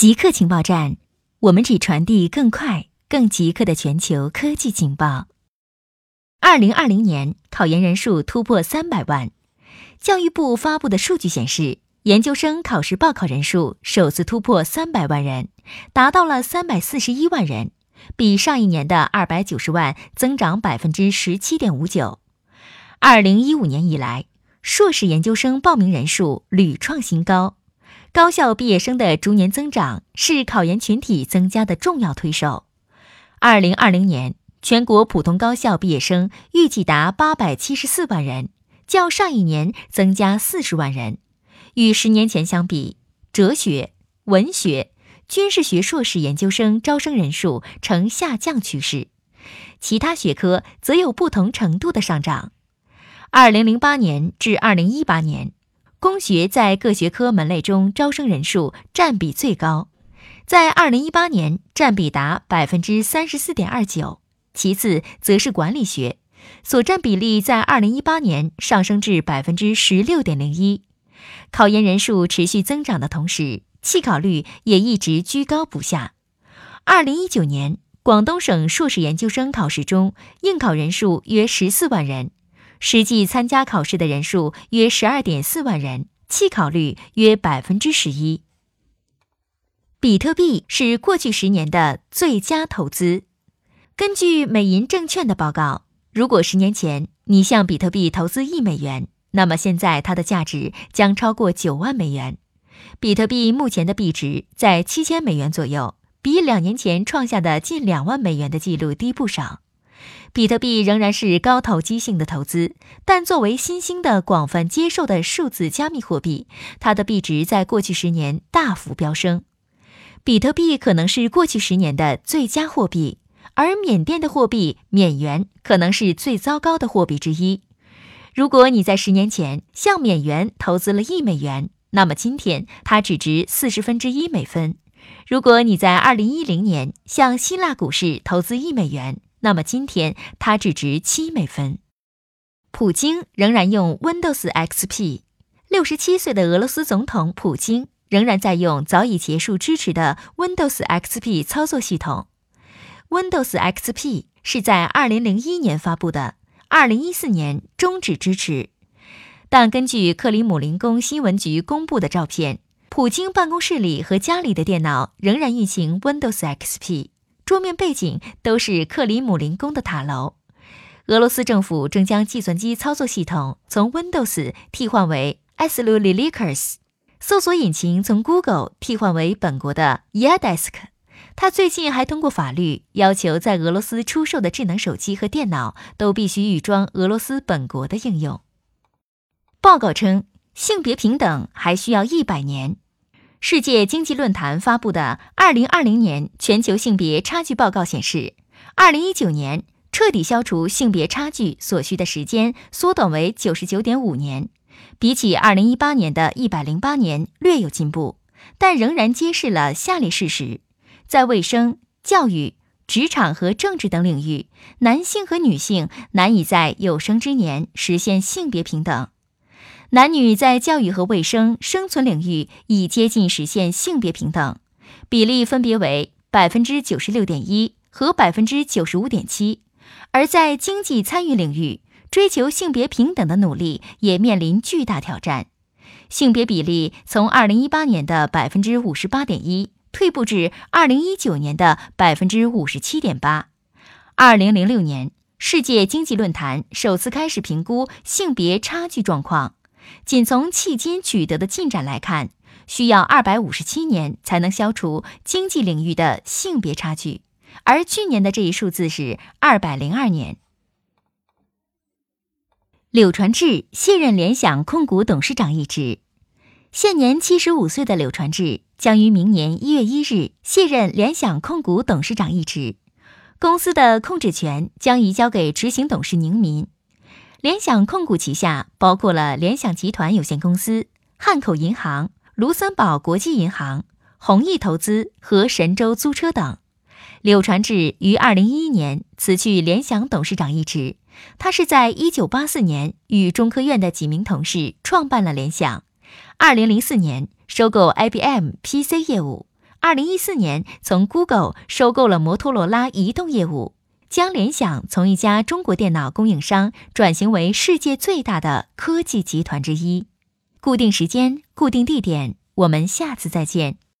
极客情报站，我们只传递更快、更极客的全球科技情报。二零二零年考研人数突破三百万。教育部发布的数据显示，研究生考试报考人数首次突破三百万人，达到了三百四十一万人，比上一年的二百九十万增长百分之十七点五九。二零一五年以来，硕士研究生报名人数屡创新高。高校毕业生的逐年增长是考研群体增加的重要推手。二零二零年，全国普通高校毕业生预计达八百七十四万人，较上一年增加四十万人。与十年前相比，哲学、文学、军事学硕士研究生招生人数呈下降趋势，其他学科则有不同程度的上涨。二零零八年至二零一八年。工学在各学科门类中招生人数占比最高，在二零一八年占比达百分之三十四点二九，其次则是管理学，所占比例在二零一八年上升至百分之十六点零一。考研人数持续增长的同时，弃考率也一直居高不下。二零一九年，广东省硕士研究生考试中应考人数约十四万人。实际参加考试的人数约十二点四万人，弃考率约百分之十一。比特币是过去十年的最佳投资。根据美银证券的报告，如果十年前你向比特币投资一美元，那么现在它的价值将超过九万美元。比特币目前的币值在七千美元左右，比两年前创下的近两万美元的记录低不少。比特币仍然是高投机性的投资，但作为新兴的、广泛接受的数字加密货币，它的币值在过去十年大幅飙升。比特币可能是过去十年的最佳货币，而缅甸的货币缅元可能是最糟糕的货币之一。如果你在十年前向缅元投资了一美元，那么今天它只值四十分之一美分。如果你在二零一零年向希腊股市投资一美元，那么今天它只值七美分。普京仍然用 Windows XP。六十七岁的俄罗斯总统普京仍然在用早已结束支持的 Windows XP 操作系统。Windows XP 是在二零零一年发布的，二零一四年终止支持。但根据克里姆林宫新闻局公布的照片，普京办公室里和家里的电脑仍然运行 Windows XP。桌面背景都是克里姆林宫的塔楼。俄罗斯政府正将计算机操作系统从 Windows 替换为 s l u l i l i k e r s 搜索引擎从 Google 替换为本国的 Yadesk。他最近还通过法律要求，在俄罗斯出售的智能手机和电脑都必须预装俄罗斯本国的应用。报告称，性别平等还需要一百年。世界经济论坛发布的《二零二零年全球性别差距报告》显示，二零一九年彻底消除性别差距所需的时间缩短为九十九点五年，比起二零一八年的一百零八年略有进步，但仍然揭示了下列事实：在卫生、教育、职场和政治等领域，男性和女性难以在有生之年实现性别平等。男女在教育和卫生、生存领域已接近实现性别平等，比例分别为百分之九十六点一和百分之九十五点七；而在经济参与领域，追求性别平等的努力也面临巨大挑战。性别比例从二零一八年的百分之五十八点一退步至二零一九年的百分之五十七点八。二零零六年，世界经济论坛首次开始评估性别差距状况。仅从迄今取得的进展来看，需要二百五十七年才能消除经济领域的性别差距，而去年的这一数字是二百零二年。柳传志卸任联想控股董事长一职，现年七十五岁的柳传志将于明年一月一日卸任联想控股董事长一职，公司的控制权将移交给执行董事宁民。联想控股旗下包括了联想集团有限公司、汉口银行、卢森堡国际银行、弘毅投资和神州租车等。柳传志于二零一一年辞去联想董事长一职。他是在一九八四年与中科院的几名同事创办了联想。二零零四年收购 IBM PC 业务。二零一四年从 Google 收购了摩托罗拉移动业务，将联想从一家中国电脑供应商转型为世界最大的科技集团之一。固定时间，固定地点，我们下次再见。